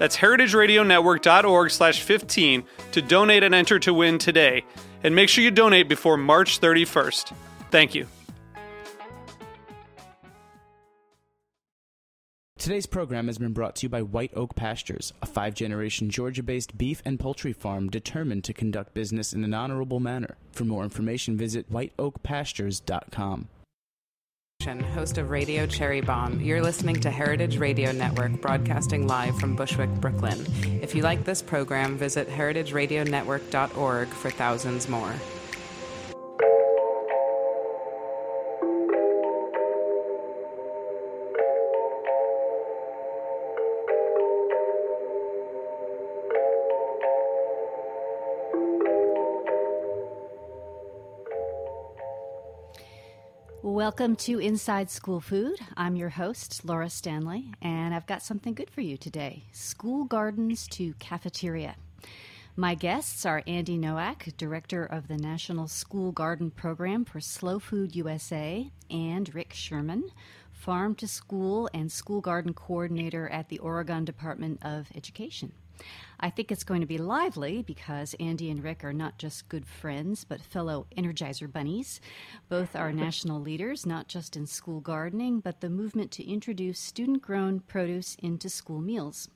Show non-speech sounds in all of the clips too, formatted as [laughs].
That's heritageradionetwork.org slash 15 to donate and enter to win today. And make sure you donate before March 31st. Thank you. Today's program has been brought to you by White Oak Pastures, a five generation Georgia based beef and poultry farm determined to conduct business in an honorable manner. For more information, visit whiteoakpastures.com host of Radio Cherry Bomb. You're listening to Heritage Radio Network, broadcasting live from Bushwick, Brooklyn. If you like this program, visit heritageradionetwork.org for thousands more. Welcome to Inside School Food. I'm your host, Laura Stanley, and I've got something good for you today School Gardens to Cafeteria. My guests are Andy Nowak, Director of the National School Garden Program for Slow Food USA, and Rick Sherman, Farm to School and School Garden Coordinator at the Oregon Department of Education. I think it's going to be lively because Andy and Rick are not just good friends, but fellow Energizer bunnies. Both are [laughs] national leaders, not just in school gardening, but the movement to introduce student grown produce into school meals.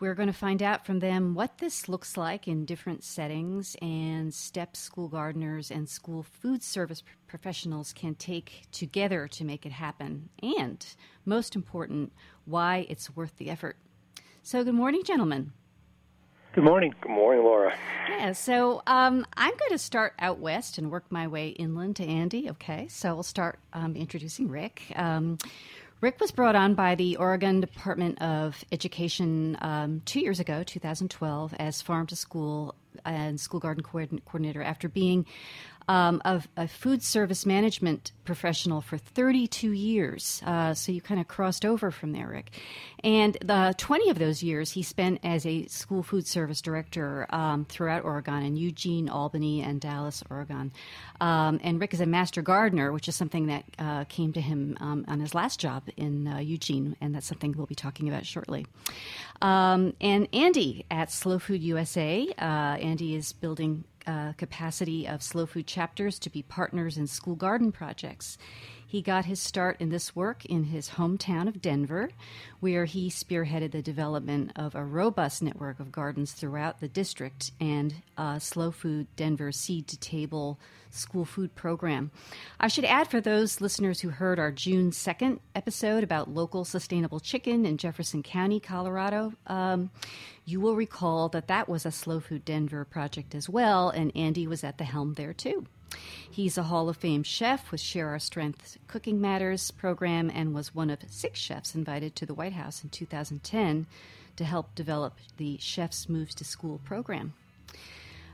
We're going to find out from them what this looks like in different settings and steps school gardeners and school food service professionals can take together to make it happen. And most important, why it's worth the effort. So, good morning, gentlemen. Good morning. Good morning, Laura. Yeah, so um, I'm going to start out west and work my way inland to Andy. Okay, so we'll start um, introducing Rick. Um, Rick was brought on by the Oregon Department of Education um, two years ago, 2012, as farm to school and school garden coordinator after being um, a, a, food service management professional for 32 years. Uh, so you kind of crossed over from there, Rick. And the 20 of those years he spent as a school food service director um, throughout Oregon in Eugene, Albany, and Dallas, Oregon. Um, and Rick is a master gardener, which is something that uh, came to him um, on his last job in uh, Eugene, and that's something we'll be talking about shortly. Um, and Andy at Slow Food USA, uh, Andy is building uh, capacity of slow food chapters to be partners in school garden projects. He got his start in this work in his hometown of Denver, where he spearheaded the development of a robust network of gardens throughout the district and Slow Food Denver Seed to Table school food program. I should add for those listeners who heard our June 2nd episode about local sustainable chicken in Jefferson County, Colorado, um, you will recall that that was a Slow Food Denver project as well, and Andy was at the helm there too. He's a Hall of Fame chef with Share Our Strength Cooking Matters program and was one of six chefs invited to the White House in 2010 to help develop the Chefs Moves to School program.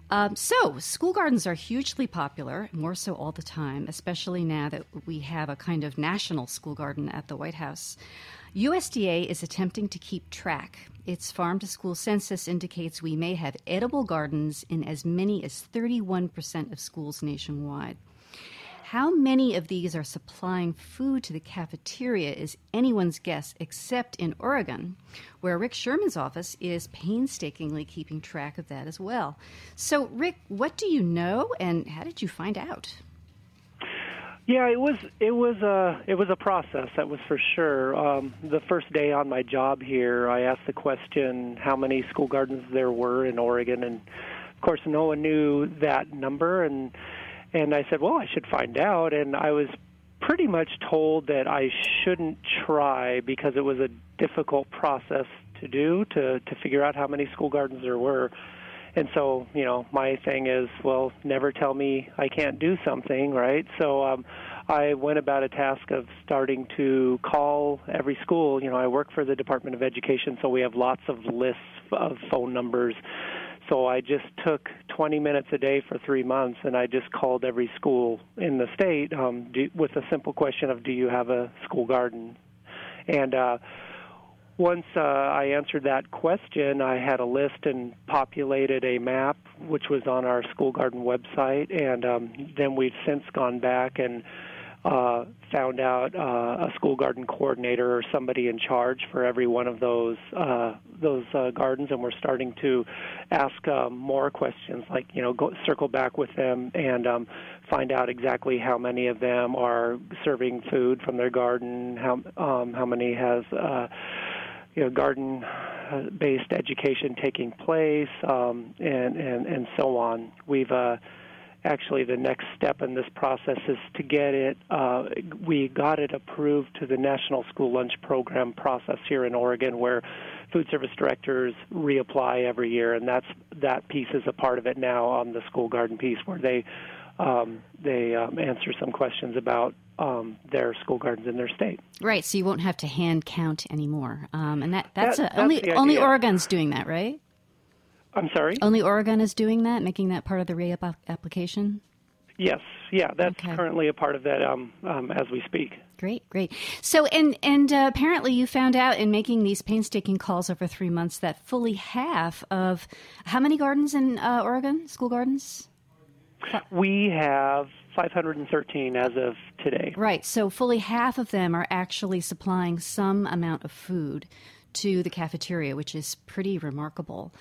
Um, so, school gardens are hugely popular, more so all the time, especially now that we have a kind of national school garden at the White House. USDA is attempting to keep track. Its farm to school census indicates we may have edible gardens in as many as 31% of schools nationwide. How many of these are supplying food to the cafeteria is anyone's guess, except in Oregon, where Rick Sherman's office is painstakingly keeping track of that as well. So, Rick, what do you know and how did you find out? Yeah, it was it was a it was a process that was for sure. Um, the first day on my job here, I asked the question how many school gardens there were in Oregon, and of course, no one knew that number. And And I said, well, I should find out. And I was pretty much told that I shouldn't try because it was a difficult process to do to to figure out how many school gardens there were. And so, you know, my thing is, well, never tell me I can't do something, right? So um, I went about a task of starting to call every school. You know, I work for the Department of Education, so we have lots of lists of phone numbers. So I just took 20 minutes a day for three months, and I just called every school in the state um, do, with a simple question of, "Do you have a school garden?" And uh, once uh, I answered that question, I had a list and populated a map, which was on our school garden website. And um, then we've since gone back and uh, found out uh, a school garden coordinator or somebody in charge for every one of those uh, those uh, gardens, and we're starting to ask uh, more questions, like you know, go, circle back with them and um, find out exactly how many of them are serving food from their garden, how um, how many has. Uh, you know, garden-based education taking place, um, and and and so on. We've uh, actually the next step in this process is to get it. Uh, we got it approved to the National School Lunch Program process here in Oregon, where food service directors reapply every year, and that's that piece is a part of it now on the school garden piece, where they um, they um, answer some questions about um, their school gardens in their state. Right, so you won't have to hand count anymore, um, and that that's, That- a, only that's the only. Oregon's doing that, right? I'm sorry. Only Oregon is doing that, making that part of the re-up application. Yes, yeah, that's Okay. currently a part of that um, um, as we speak. Great, great. So, and and uh, apparently, you found out in making these painstaking calls over three months that fully half of how many gardens in uh, Oregon, school gardens? We have 513 as of today. Right. So, fully half of them are actually supplying some amount of food to the cafeteria, which is pretty remarkable.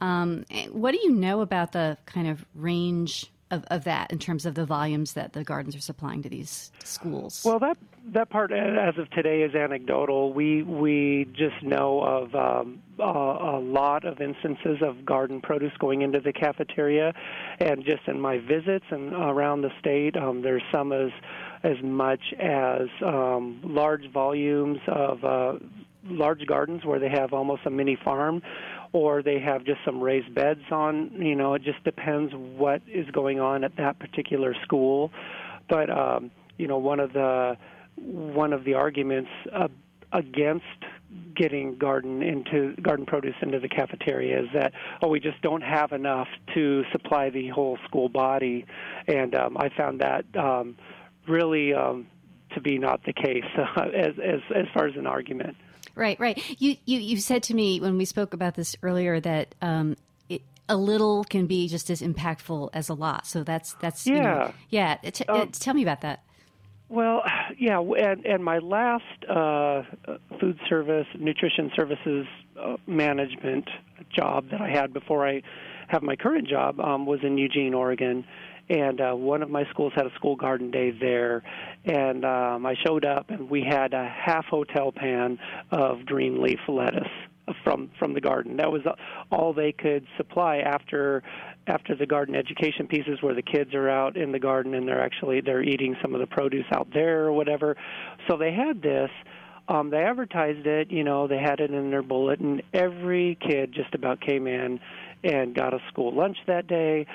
Um, what do you know about the kind of range of, of that in terms of the volumes that the gardens are supplying to these schools? Well, that that part, as of today, is anecdotal. We we just know of um, a, a lot of instances of garden produce going into the cafeteria, and just in my visits and around the state, um, there's some as as much as um, large volumes of uh, large gardens where they have almost a mini farm or they have just some raised beds on you know it just depends what is going on at that particular school. But um you know one of the one of the arguments uh, against getting garden into garden produce into the cafeteria is that oh we just don't have enough to supply the whole school body. And um I found that um really um to be not the case uh, [laughs] as as as far as an argument Right, right. You, you, you said to me when we spoke about this earlier that um, it, a little can be just as impactful as a lot. So that's that's you know- Yeah. yeah. T- uh, tell me about that. Well, yeah, and and my last uh, food service, nutrition services uh, management job that I had before I have my current job um, was in Eugene, Oregon, and uh, one of my schools had a school garden day there, and um, I showed up and we had a half hotel pan of green leaf lettuce from from the garden. That was all they could supply after after the garden education pieces where the kids are out in the garden and they're actually they're eating some of the produce out there or whatever. So they had this um, they advertised it, you know, they had it in their bulletin. Every kid just about came in and got a school lunch that day.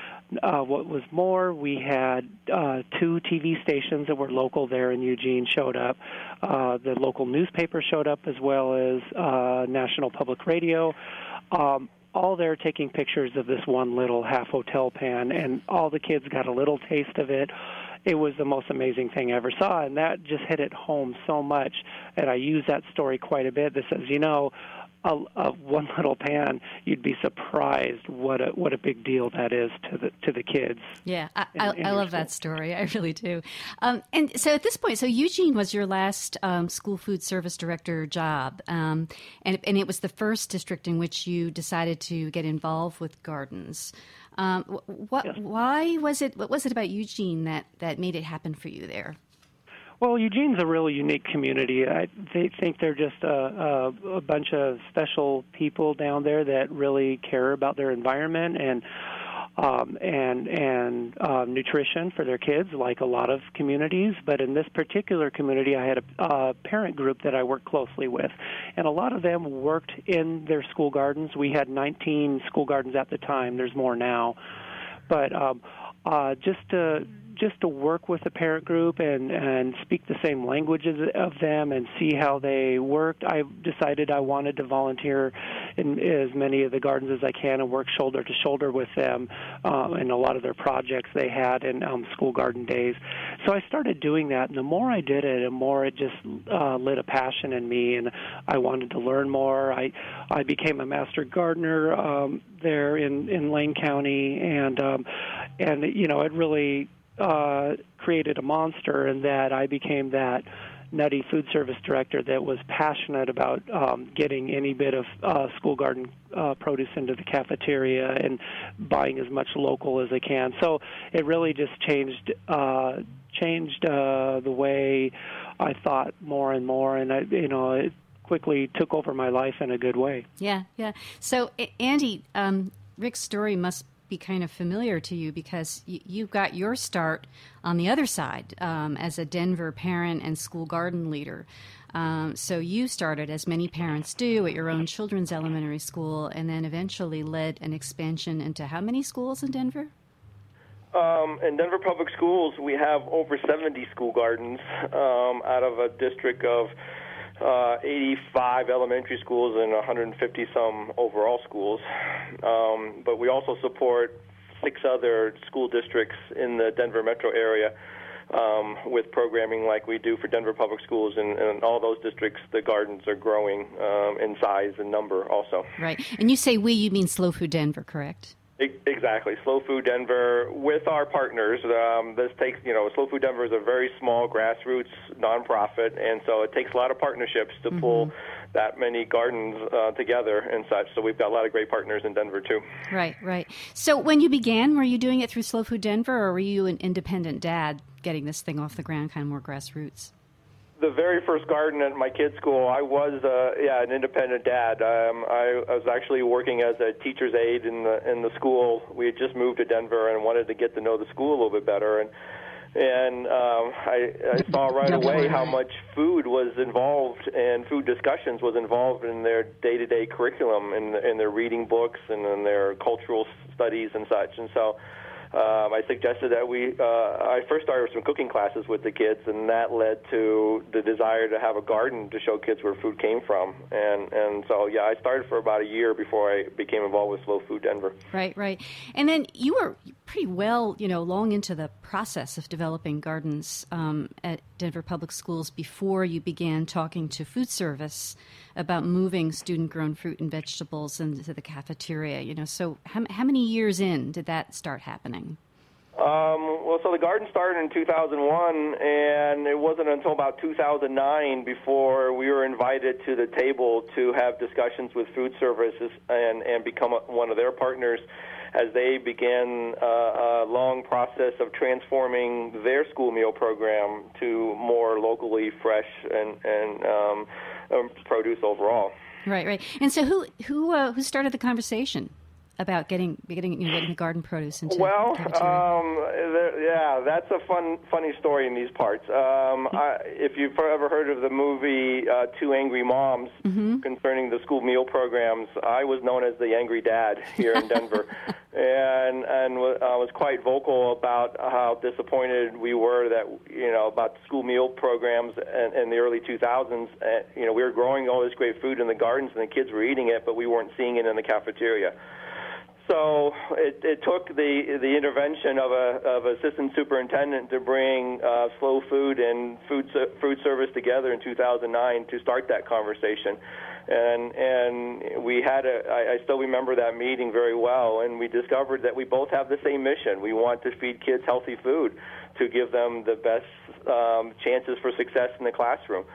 Uh, what was more, we had uh, two TV stations that were local there in Eugene showed up. Uh, the local newspaper showed up as well as uh, National Public Radio. Um, all there taking pictures of this one little half hotel pan, and all the kids got a little taste of it it was the most amazing thing I ever saw, and that just hit it home so much. And I use that story quite a bit. That says, you know, a, a one little pan, you'd be surprised what a what a big deal that is to the to the kids. Yeah, I, in- I, in I love that story. I really do. Um, and so at this point, so Eugene was your last um, school food service director job, um, and and it was the first district in which you decided to get involved with gardens. Um, wh- what? Why was it? What was it about Eugene that that made it happen for you there? Well, Eugene's a really unique community. I they think they're just a, a, a bunch of special people down there that really care about their environment and um, and and uh, nutrition for their kids, like a lot of communities. But in this particular community, I had a, a parent group that I worked closely with, and a lot of them worked in their school gardens. We had 19 school gardens at the time. There's more now, but um, uh, just to just to work with the parent group and and speak the same languages of them and see how they worked. I decided I wanted to volunteer in as many of the gardens as I can and work shoulder to shoulder with them um, in a lot of their projects they had in um, school garden days. So I started doing that, and the more I did it, the more it just uh, lit a passion in me, and I wanted to learn more. I I became a master gardener um, there in in Lane County, and um, and you know it really uh, created a monster in that I became that nutty food service director that was passionate about um, getting any bit of uh, school garden uh, produce into the cafeteria and buying as much local as I can. So it really just changed uh, changed uh, the way I thought more and more, and I, you know, it quickly took over my life in a good way. Yeah, yeah. So Andy, um, Rick's story must be kind of familiar to you because y- you got your start on the other side um, as a Denver parent and school garden leader. Um, so you started, as many parents do, at your own children's elementary school, and then eventually led an expansion into how many schools in Denver? Um, in Denver Public Schools, we have over 70 school gardens um, out of a district of uh, 85 elementary schools and 150 some overall schools. Um, but we also support six other school districts in the Denver metro area. Um, with programming like we do for Denver Public Schools, and, and all those districts, the gardens are growing um, in size and number also. Right. And you say we, you mean Slow Food Denver, correct? Exactly, Slow Food Denver with our partners. Um, this takes, you know, Slow Food Denver is a very small grassroots nonprofit, and so it takes a lot of partnerships to mm-hmm. pull that many gardens uh, together and such. So we've got a lot of great partners in Denver too. Right, right. So when you began, were you doing it through Slow Food Denver, or were you an independent dad getting this thing off the ground, kind of more grassroots? The very first garden at my kids' school, I was uh, yeah an independent dad. Um, I, I was actually working as a teacher's aide in the in the school. We had just moved to Denver and wanted to get to know the school a little bit better, and and um, I, I saw [laughs] right away how much food was involved and food discussions was involved in their day-to-day curriculum and in, in their reading books and in their cultural studies and such, and so um, I suggested that we. Uh, I first started with some cooking classes with the kids, and that led to the desire to have a garden to show kids where food came from. And and so yeah, I started for about a year before I became involved with Slow Food Denver. Right, right. And then you were pretty well, you know, long into the process of developing gardens um, at Denver Public Schools before you began talking to food service about moving student-grown fruit and vegetables into the cafeteria. You know, so how, how many years in did that start happening? Um, well, so the garden started in 2001, and it wasn't until about 2009 before we were invited to the table to have discussions with food services and, and become a, one of their partners as they began uh, a long process of transforming their school meal program to more locally fresh and, and um, um, produce overall. Right, right. And so, who who uh, who started the conversation? About getting getting you know, getting the garden produce into well um, yeah that's a fun funny story in these parts. Um, I, if you've ever heard of the movie uh, two angry moms mm-hmm. concerning the school meal programs i was known as the angry dad [laughs] here in denver. [laughs] And and I was quite vocal about how disappointed we were that you know about school meal programs in, in the early 2000s and, you know we were growing all this great food in the gardens and the kids were eating it but we weren't seeing it in the cafeteria so it, it took the the intervention of a of assistant superintendent to bring uh, slow food and food food service together in 2009 to start that conversation, and and we had a I, I still remember that meeting very well, and we discovered that we both have the same mission. We want to feed kids healthy food to give them the best um, chances for success in the classroom,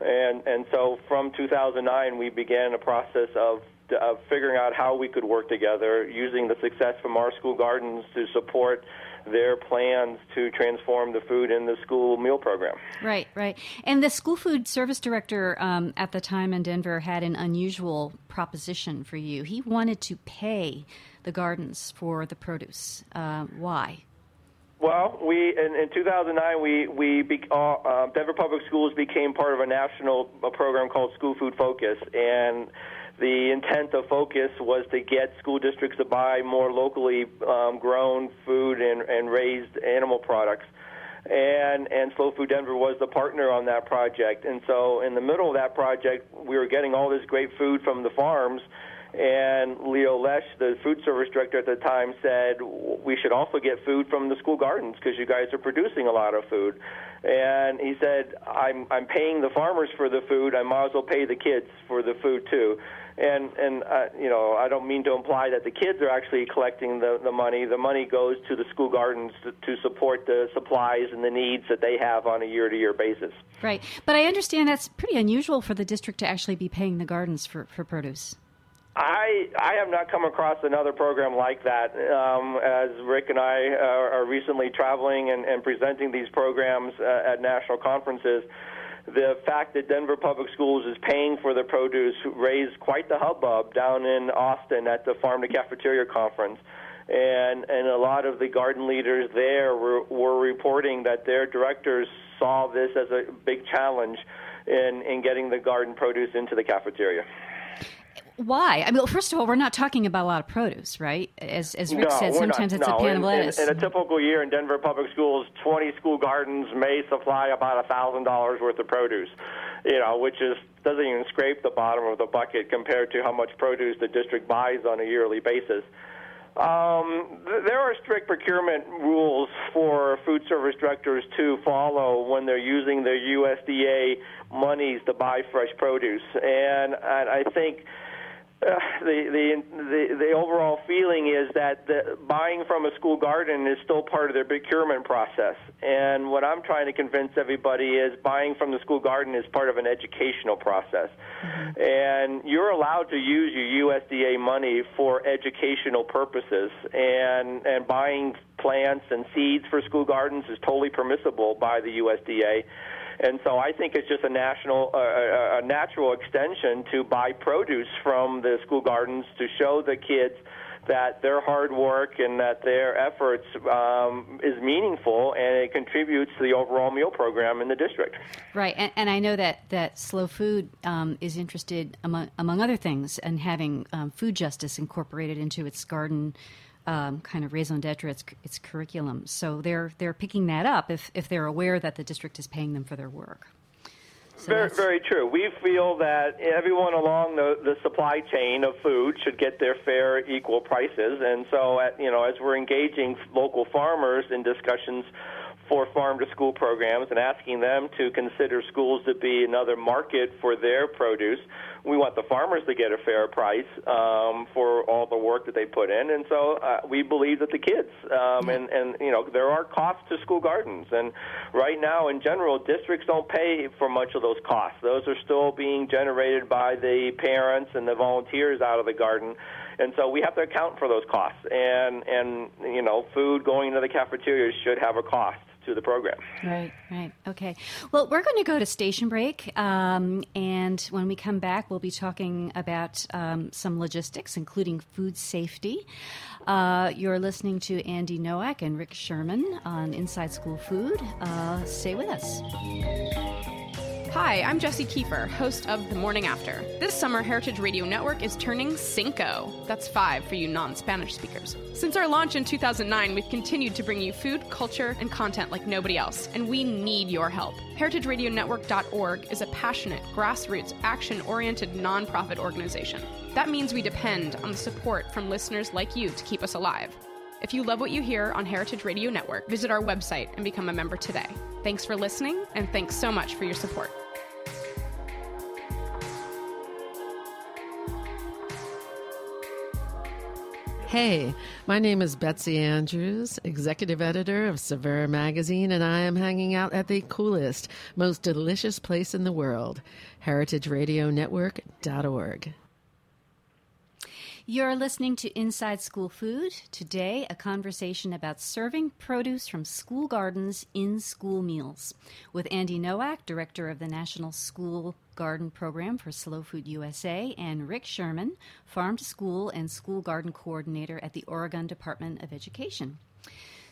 and and so from 2009 we began a process of of figuring out how we could work together, using the success from our school gardens to support their plans to transform the food in the school meal program. Right, right. And the school food service director um, at the time in Denver had an unusual proposition for you. He wanted to pay the gardens for the produce. Uh, why? Well, we in, in 2009 we we be, uh, uh, Denver Public Schools became part of a national a program called School Food Focus, and the intent of Focus was to get school districts to buy more locally um, grown food and, and raised animal products. And and Slow Food Denver was the partner on that project. And so in the middle of that project, we were getting all this great food from the farms and Leo Lesh, the food service director at the time, said we should also get food from the school gardens because you guys are producing a lot of food. And he said, I'm I'm paying the farmers for the food. I might as well pay the kids for the food too. And and uh, you know I don't mean to imply that the kids are actually collecting the the money. The money goes to the school gardens to, to support the supplies and the needs that they have on a year to year basis. Right, but I understand that's pretty unusual for the district to actually be paying the gardens for for produce. I I have not come across another program like that. Um, as Rick and I are, are recently traveling and, and presenting these programs uh, at national conferences, the fact that Denver Public Schools is paying for the produce raised quite the hubbub down in Austin at the Farm to Cafeteria conference. And and a lot of the garden leaders there were, were reporting that their directors saw this as a big challenge in, in getting the garden produce into the cafeteria. Why? I mean, well, first of all, we're not talking about a lot of produce, right? As, as Rick no, said, sometimes not, it's no. a pan of in, lettuce. In, in, a typical year in Denver Public Schools, 20 school gardens may supply about $1,000 worth of produce, you know, which is doesn't even scrape the bottom of the bucket compared to how much produce the district buys on a yearly basis. Um, th- there are strict procurement rules for food service directors to follow when they're using their USDA monies to buy fresh produce, and, and I think [sighs] the, the the the overall feeling is that the, buying from a school garden is still part of their procurement process. And what I'm trying to convince everybody is buying from the school garden is part of an educational process. Mm-hmm. And you're allowed to use your USDA money for educational purposes. And and buying plants and seeds for school gardens is totally permissible by the USDA. And so I think it's just a national, uh, a natural extension to buy produce from the school gardens to show the kids that their hard work and that their efforts um, is meaningful and it contributes to the overall meal program in the district. Right, and, and I know that that Slow Food um, is interested, among among other things, in having um, food justice incorporated into its garden um, kind of raison d'etre its, its curriculum. So they're they're picking that up if if they're aware that the district is paying them for their work. So very, very true. We feel that everyone along the, the supply chain of food should get their fair, equal prices. And so, at, you know, as we're engaging local farmers in discussions for farm to school programs and asking them to consider schools to be another market for their produce. We want the farmers to get a fair price um, for all the work that they put in, and so uh, we believe that the kids um, and and you know there are costs to school gardens, and right now in general districts don't pay for much of those costs. Those are still being generated by the parents and the volunteers out of the garden and so we have to account for those costs and and you know food going into the cafeteria should have a cost to the program. Right, right. Okay. Well, we're going to go to station break. Um, and when we come back, we'll be talking about um, some logistics, including food safety. Uh, you're listening to Andy Nowak and Rick Sherman on Inside School Food. Uh, stay with us. Hi, I'm Jesse Kiefer, host of The Morning After. This summer, Heritage Radio Network is turning cinco. That's five for you non Spanish speakers. Since our launch in 2009, we've continued to bring you food, culture, and content like nobody else, and we need your help. HeritageRadioNetwork.org is a passionate, grassroots, action oriented nonprofit organization. That means we depend on the support from listeners like you to keep us alive. If you love what you hear on Heritage Radio Network, visit our website and become a member today. Thanks for listening, and thanks so much for your support. Hey, my name is Betsy Andrews, executive editor of Saveur magazine, and I am hanging out at the coolest, most delicious place in the world, heritageradionetwork.org. You're listening to Inside School Food. Today, a conversation about serving produce from school gardens in school meals with Andy Nowak, Director of the National School Garden Program for Slow Food USA, and Rick Sherman, Farm to School and School Garden Coordinator at the Oregon Department of Education.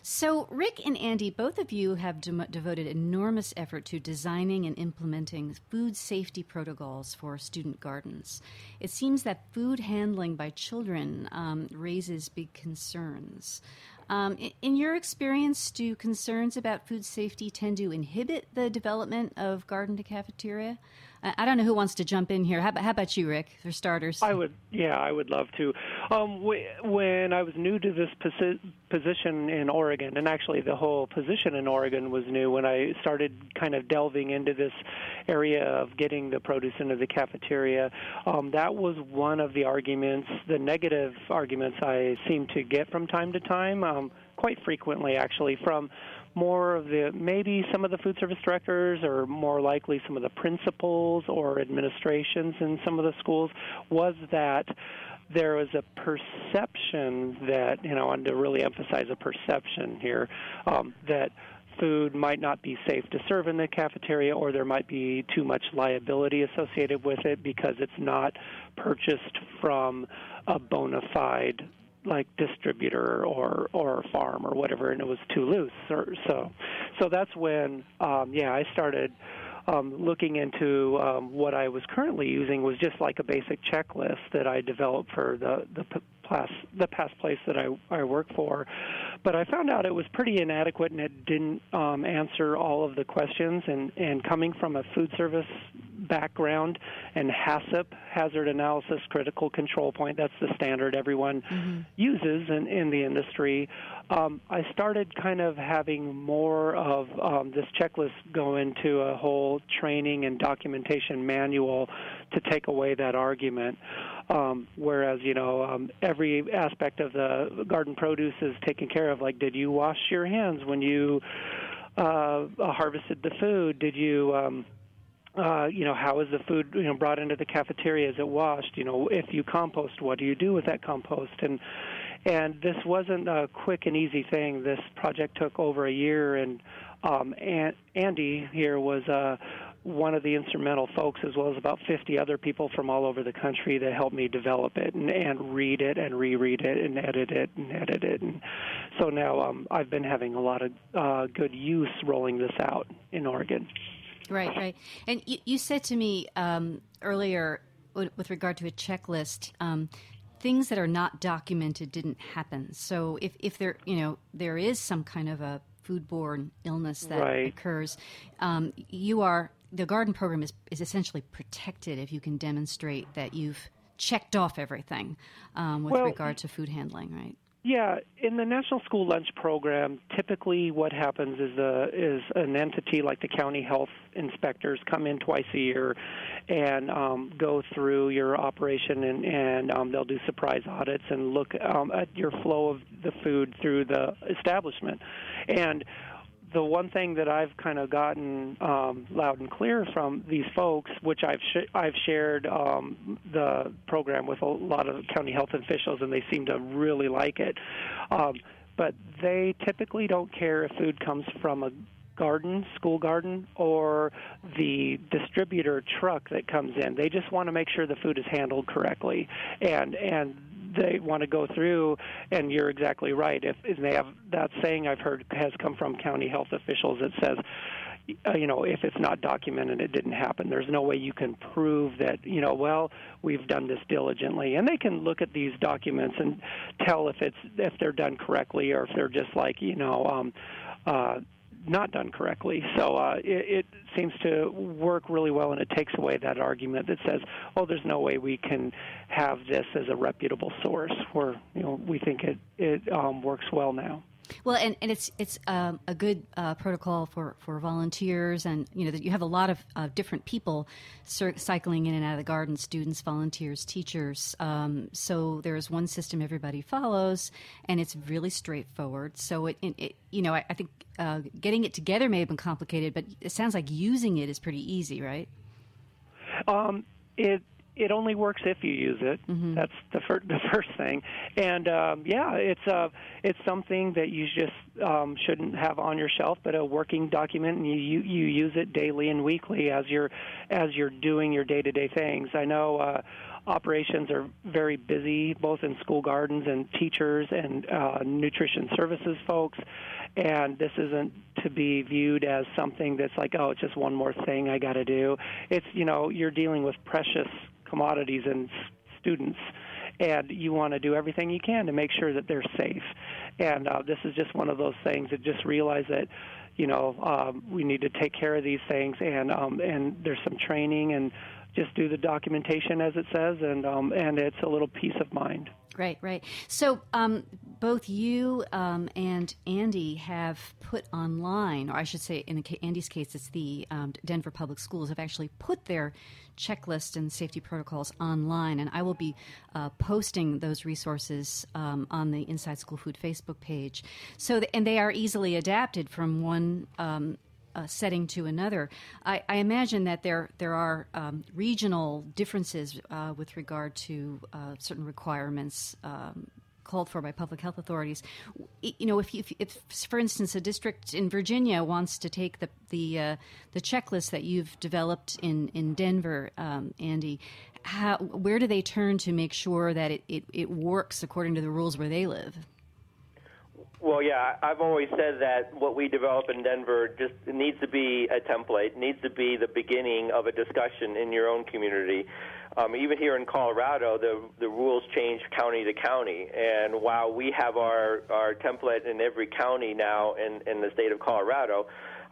So, Rick and Andy, both of you have de- devoted enormous effort to designing and implementing food safety protocols for student gardens. It seems that food handling by children um, raises big concerns. Um, in, in your experience, do concerns about food safety tend to inhibit the development of garden to cafeteria? I don't know who wants to jump in here. How about, how about you, Rick, for starters? I would, yeah, I would love to. Um, when I was new to this posi- position in Oregon, and actually the whole position in Oregon was new when I started kind of delving into this area of getting the produce into the cafeteria. Um, that was one of the arguments, the negative arguments I seem to get from time to time, um, quite frequently actually, from more of the maybe some of the food service directors or more likely some of the principals or administrations in some of the schools was that there was a perception that you know I want to really emphasize a perception here um, that food might not be safe to serve in the cafeteria or there might be too much liability associated with it because it's not purchased from a bona fide like distributor or or farm or whatever, and it was too loose. Or, so, so that's when, um, yeah, I started um, looking into um, what I was currently using was just like a basic checklist that I developed for the the past the past place that I I work for, but I found out it was pretty inadequate and it didn't um, answer all of the questions. And and coming from a food service background and HACCP, hazard analysis critical control point, that's the standard everyone mm-hmm. uses in, in the industry. Um, I started kind of having more of um, this checklist go into a whole training and documentation manual to take away that argument. Um, whereas, you know, um, every aspect of the garden produce is taken care of. Like, did you wash your hands when you uh, harvested the food? Did you um, uh, you know, how is the food, you know, brought into the cafeteria? Is it washed? You know, if you compost, what do you do with that compost? And and this wasn't a quick and easy thing. This project took over a year, and um, and Andy here was uh, one of the instrumental folks, as well as about 50 other people from all over the country that helped me develop it and, and read it and reread it and edit it and edit it. And so now um, I've been having a lot of uh, good use rolling this out in Oregon. Right, right. And you, you said to me um, earlier, with regard to a checklist, um, things that are not documented didn't happen. So if, if there, you know, there is some kind of a foodborne illness that right. occurs, um, you are the garden program is is essentially protected if you can demonstrate that you've checked off everything um, with well, regard to food handling, right? Yeah, in the National School Lunch Program, typically what happens is a is an entity like the county health inspectors come in twice a year and um, go through your operation and, and um, they'll do surprise audits and look um, at your flow of the food through the establishment. And the one thing that I've kind of gotten um, loud and clear from these folks, which I've sh- I've shared um, the program with a lot of county health officials, and they seem to really like it. Um, but they typically don't care if food comes from a garden, school garden, or the distributor truck that comes in. They just want to make sure the food is handled correctly, and and they want to go through, and you're exactly right. If, if they have that saying I've heard has come from county health officials that says, uh, you know, if it's not documented, it didn't happen. There's no way you can prove that, you know, well, we've done this diligently, and they can look at these documents and tell if it's if they're done correctly or if they're just like, you know, um, uh, not done correctly. So uh, it, it seems to work really well, and it takes away that argument that says, "Oh, there's no way we can have this as a reputable source." Where you know we think it it um, works well now. Well, and, and it's it's um, a good uh, protocol for, for volunteers, and you know that you have a lot of uh, different people cycling in and out of the garden: students, volunteers, teachers. Um, so there's one system everybody follows, and it's really straightforward. So it, it, it you know I, I think uh, getting it together may have been complicated, but it sounds like using it is pretty easy, right? Um, it it only works if you use it. Mm-hmm. That's the, fir- the [laughs] first thing. And um, yeah, it's uh, it's something that you just um, shouldn't have on your shelf, but a working document, and you, you you use it daily and weekly as you're as you're doing your day to day things. I know. Uh, operations are very busy, both in school gardens and teachers and uh, nutrition services folks. And this isn't to be viewed as something that's like, oh, it's just one more thing I got to do. It's, you know, you're dealing with precious commodities and students and you want to do everything you can to make sure that they're safe. And uh, this is just one of those things that just realize that you know um, we need to take care of these things, and um, and there's some training and just do the documentation as it says, and um, and it's a little peace of mind. Right, right. So um, both you um, and Andy have put online, or I should say, in Andy's case, it's the um, Denver Public Schools have actually put their checklist and safety protocols online, and I will be uh, posting those resources um, on the Inside School Food Facebook page. So, and they are easily adapted from one um, uh, setting to another. I, I, imagine that there there are um, regional differences uh, with regard to uh, certain requirements. Um, called for by public health authorities. You know, if, if, if, for instance, a district in Virginia wants to take the the uh, the checklist that you've developed in in Denver, um, Andy, how, where do they turn to make sure that it, it, it works according to the rules where they live? Well, yeah, I've always said that what we develop in Denver just needs to be a template, needs to be the beginning of a discussion in your own community. Um, even here in Colorado, the the rules change county to county, and while we have our our template in every county now in in the state of Colorado,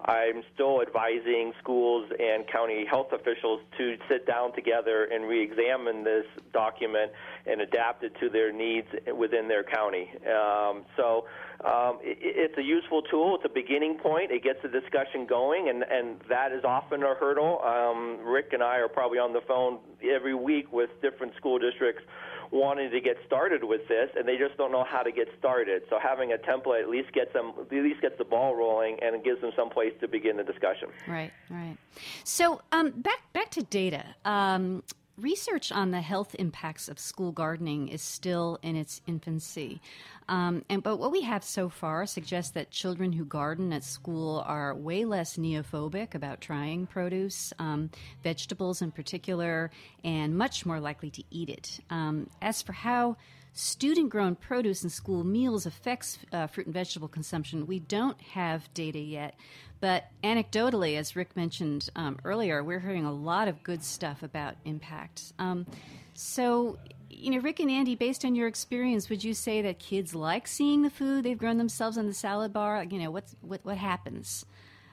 I'm still advising schools and county health officials to sit down together and re-examine this document and adapt it to their needs within their county. Um, so um, it, it's a useful tool. It's a beginning point. It gets the discussion going, and, and that is often a hurdle. Um, Rick and I are probably on the phone every week with different school districts wanting to get started with this, and they just don't know how to get started. So having a template at least gets them, at least gets the ball rolling, and it gives them some place to begin the discussion. Right, right. So um, back back to data. Um, research on the health impacts of school gardening is still in its infancy. Um, and but what we have so far suggests that children who garden at school are way less neophobic about trying produce, um, vegetables in particular, and much more likely to eat it. Um, as for how student grown produce in school meals affects uh, fruit and vegetable consumption, we don't have data yet. But anecdotally, as Rick mentioned um, earlier, we're hearing a lot of good stuff about impact. Um, so, you know, Rick and Andy, based on your experience, would you say that kids like seeing the food they've grown themselves on the salad bar? You know, what's, what what happens?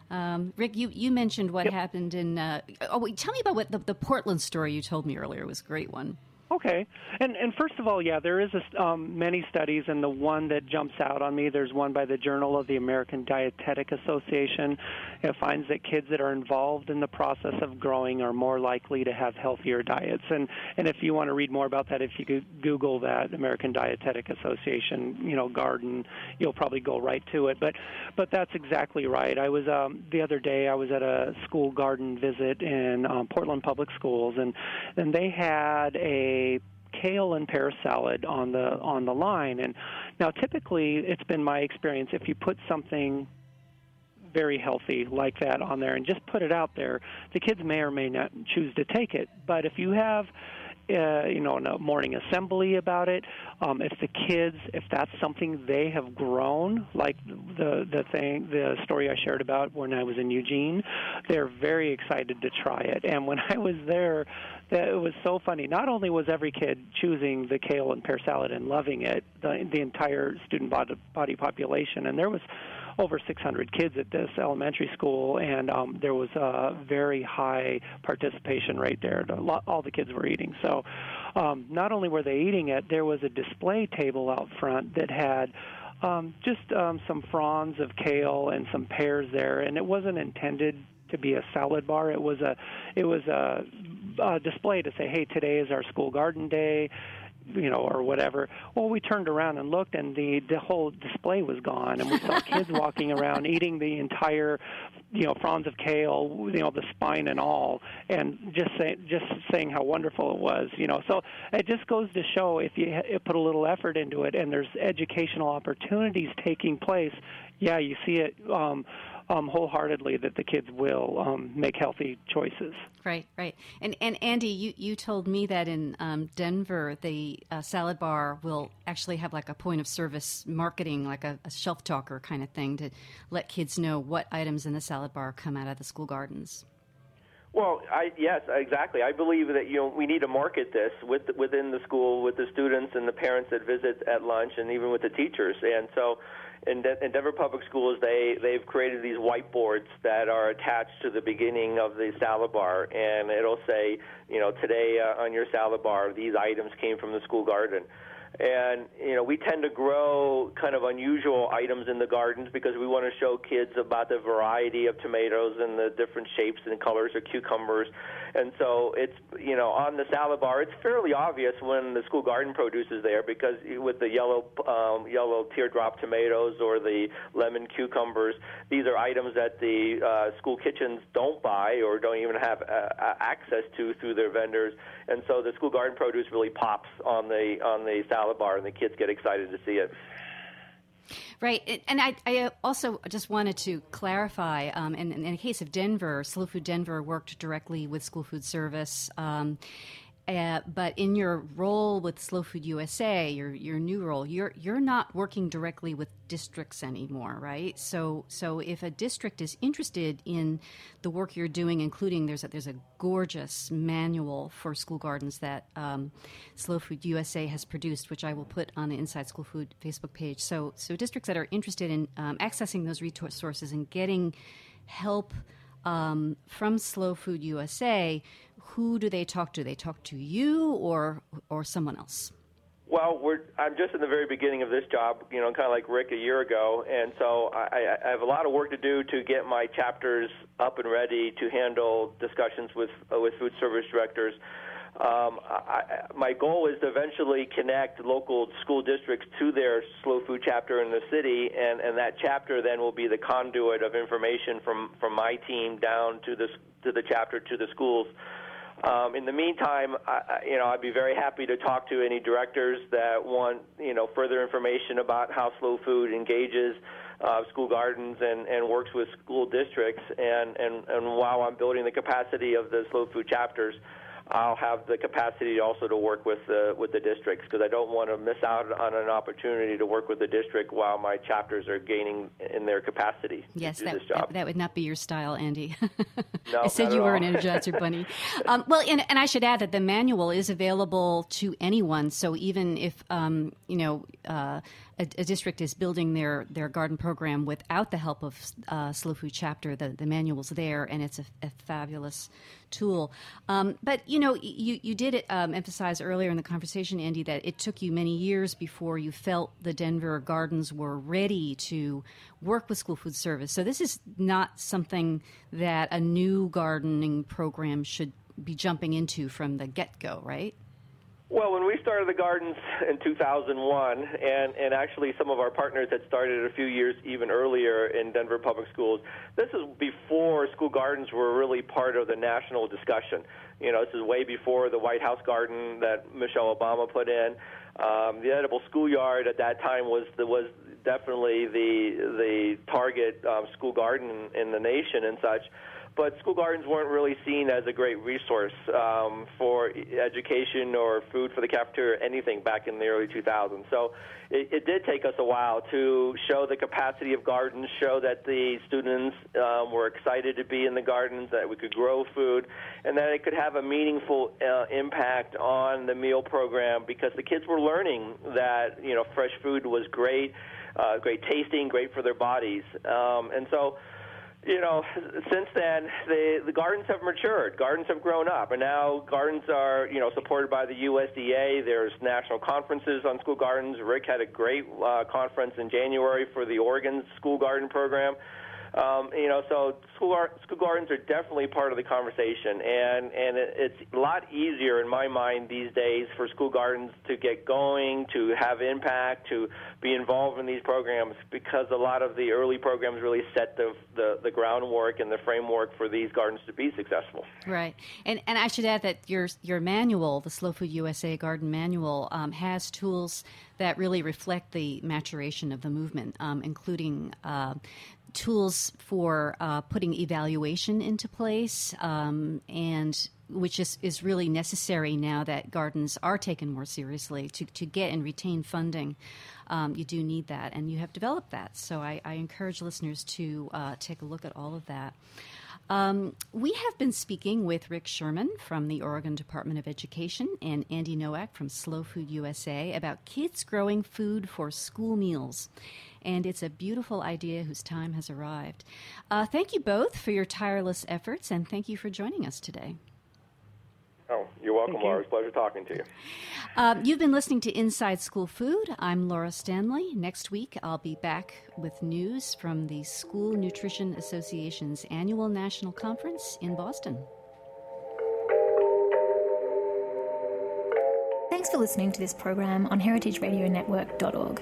Um, Rick, you, you mentioned what yep. happened in. Uh, oh, wait, tell me about what the, the Portland story you told me earlier was a great one. Okay, and and first of all, yeah, there is a, um, many studies, and the one that jumps out on me, there's one by the Journal of the American Dietetic Association. It finds that kids that are involved in the process of growing are more likely to have healthier diets. And and if you want to read more about that, if you Google that American Dietetic Association, you know, garden, you'll probably go right to it. But but that's exactly right. I was um, the other day. I was at a school garden visit in um, Portland Public Schools, and and they had a kale and pear salad on the on the line and now typically it's been my experience if you put something very healthy like that on there and just put it out there the kids may or may not choose to take it but if you have uh, you know, a morning assembly about it. Um, if the kids, if that's something they have grown, like the the thing, the story I shared about when I was in Eugene, they're very excited to try it. And when [laughs] I was there, that it was so funny. Not only was every kid choosing the kale and pear salad and loving it, the the entire student body, body population, and there was over 600 kids at this elementary school, and um, there was a very high participation rate there. All the kids were eating. So, um, not only were they eating it, there was a display table out front that had um, just um, some fronds of kale and some pears there, and it wasn't intended to be a salad bar. It was a it was a, a display to say, hey, today is our school garden day you know, or whatever. Well, we turned around and looked, and the the whole display was gone, and we saw kids [laughs] walking around eating the entire you know fronds of kale, you know the spine and all, and just say, just saying how wonderful it was, you know. So it just goes to show if you put a little effort into it, and there's educational opportunities taking place. Yeah, you see it. Um, um, wholeheartedly that the kids will um, make healthy choices. Right, right. And and Andy, you, you told me that in um, Denver, the uh, salad bar will actually have like a point of service marketing, like a, a, shelf talker kind of thing, to let kids know what items in the salad bar come out of the school gardens. Well, I, yes, exactly. I believe that you know we need to market this with, within the school, with the students and the parents that visit at lunch, and even with the teachers. And so, in, De- Denver Public Schools, they they've created these whiteboards that are attached to the beginning of the salad bar, and it'll say, you know, today uh, on your salad bar, these items came from the school garden. And you know, we tend to grow kind of unusual items in the gardens because we want to show kids about the variety of tomatoes and the different shapes and colors of cucumbers. And so it's you know on the salad bar, it's fairly obvious when the school garden produce is there because with the yellow um, yellow teardrop tomatoes or the lemon cucumbers, these are items that the uh, school kitchens don't buy or don't even have uh, access to through their vendors. And so the school garden produce really pops on the on the salad bar, and the kids get excited to see it. Right, and I, I also just wanted to clarify. Um, in, in the case of Denver, Slow Food Denver worked directly with School Food Service. Um, uh, but in your role with Slow Food USA, your your new role, you're you're not working directly with districts anymore, right? So so if a district is interested in the work you're doing, including there's a, there's a gorgeous manual for school gardens that um, Slow Food USA has produced, which I will put on the Inside School Food Facebook page. So so districts that are interested in um, accessing those resources and getting help um, from Slow Food USA, who do they talk to? They talk to you or or someone else? Well, we're, I'm just in the very beginning of this job, you know, kind of like Rick a year ago, and so I, I have a lot of work to do to get my chapters up and ready to handle discussions with uh, with food service directors. Um, I, my goal is to eventually connect local school districts to their slow food chapter in the city, and, and that chapter then will be the conduit of information from, from my team down to the to the chapter to the schools. Um, in the meantime, I, you know, I'd be very happy to talk to any directors that want, you know, further information about how Slow Food engages uh, school gardens and, and works with school districts. And, and, and while I'm building the capacity of the Slow Food chapters, I'll have the capacity also to work with the with the districts because I don't want to miss out on an opportunity to work with the district while my chapters are gaining in their capacity. Yes, that, that, that, would not be your style, Andy. [laughs] no, I said you were all. an Energizer [laughs] bunny. um, well, and, and, I should add that the manual is available to anyone. So even if um, you know. Uh, a, a, district is building their, their garden program without the help of uh, Slow Food Chapter, the, the manual's there, and it's a, a fabulous tool. Um, but you know, you you did um, emphasize earlier in the conversation, Andy, that it took you many years before you felt the Denver Gardens were ready to work with School Food Service. So this is not something that a new gardening program should be jumping into from the get go, right? Well, when we started the gardens in 2001, and, and actually some of our partners had started a few years even earlier in Denver Public Schools, this is before school gardens were really part of the national discussion. You know, this is way before the White House garden that Michelle Obama put in. Um, the edible schoolyard at that time was the, was definitely the the target um, school garden in the nation and such but school gardens weren't really seen as a great resource um, for education or food for the cafeteria, or anything back in the early 2000s. So it, it did take us a while to show the capacity of gardens, show that the students um, were excited to be in the gardens, that we could grow food, and that it could have a meaningful uh, impact on the meal program because the kids were learning that you know fresh food was great, uh, great tasting, great for their bodies, um, and so you know, since then, the the gardens have matured. Gardens have grown up, and now gardens are, you know, supported by the USDA. There's national conferences on school gardens. Rick had a great uh, conference in January for the Oregon School Garden Program. Um, you know, so school school gardens are definitely part of the conversation, and and it, it's a lot easier in my mind these days for school gardens to get going, to have impact, to be involved in these programs because a lot of the early programs really set the the, the groundwork and the framework for these gardens to be successful. Right, and and I should add that your your manual, the Slow Food USA Garden Manual, um, has tools that really reflect the maturation of the movement, um, including uh, tools for uh, putting evaluation into place um, and which is, is really necessary now that gardens are taken more seriously to, to get and retain funding. Um, you do need that, and you have developed that. So I, I encourage listeners to uh, take a look at all of that. Um, we have been speaking with Rick Sherman from the Oregon Department of Education and Andy Nowak from Slow Food USA about kids growing food for school meals. And it's a beautiful idea whose time has arrived. Uh, thank you both for your tireless efforts, and thank you for joining us today. Oh, you're welcome, you. Laura. It's a pleasure talking to you. Um, you've been listening to Inside School Food. I'm Laura Stanley. Next week, I'll be back with news from the School Nutrition Association's annual national conference in Boston. Thanks for listening to this program on heritageradionetwork.org.